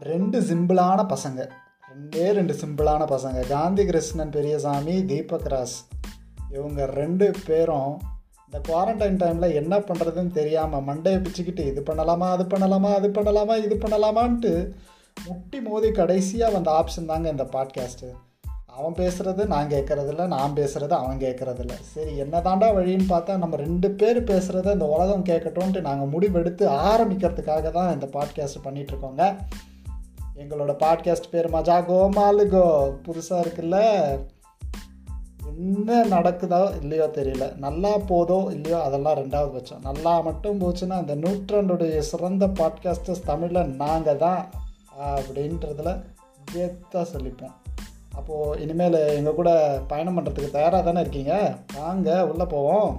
ரெண்டு சிம்பிளான பசங்க. ரெண்டே ரெண்டு சிம்பிளான பசங்க. காந்தி கிருஷ்ணன் பெரியசாமி தீபக் ராஸ். இவங்க ரெண்டு பேரும் இந்த குவாரண்டைன் டைமில் என்ன பண்ணுறதுன்னு தெரியாமல் மண்டையை பிச்சுக்கிட்டு இது பண்ணலாமா அது பண்ணலாமா அது பண்ணலாமா இது பண்ணலாமான்ட்டு முட்டி மோதி கடைசியாக வந்த ஆப்ஷன் தாங்க இந்த பாட்காஸ்ட்டு அவன் பேசுகிறது நான் கேட்குறதில்ல நான் பேசுகிறது அவன் கேட்குறதில்ல சரி என்ன தாண்டா வழின்னு பார்த்தா நம்ம ரெண்டு பேர் பேசுகிறத இந்த உலகம் கேட்கட்டும்ன்ட்டு நாங்கள் முடிவெடுத்து ஆரம்பிக்கிறதுக்காக தான் இந்த பாட்காஸ்ட் பண்ணிகிட்ருக்கோங்க எங்களோட பாட்காஸ்ட் பேர் மஜா கோமாலுகோ புதுசாக இருக்குல்ல? என்ன நடக்குதோ இல்லையோ தெரியல. நல்லா போதோ இல்லையோ அதெல்லாம் ரெண்டாவது பட்சம். நல்லா மட்டும் போச்சுன்னா அந்த நூற்றாண்டுடைய சிறந்த பாட்காஸ்டர்ஸ் தமிழில் நாங்கள் தான் அப்படின்றதில் கெத்தாக சொல்லிப்போம். அப்போது இனிமேல் எங்கள் கூட பயணம் பண்ணுறதுக்கு தயாராக தானே இருக்கீங்க? வாங்க உள்ளே போவோம்.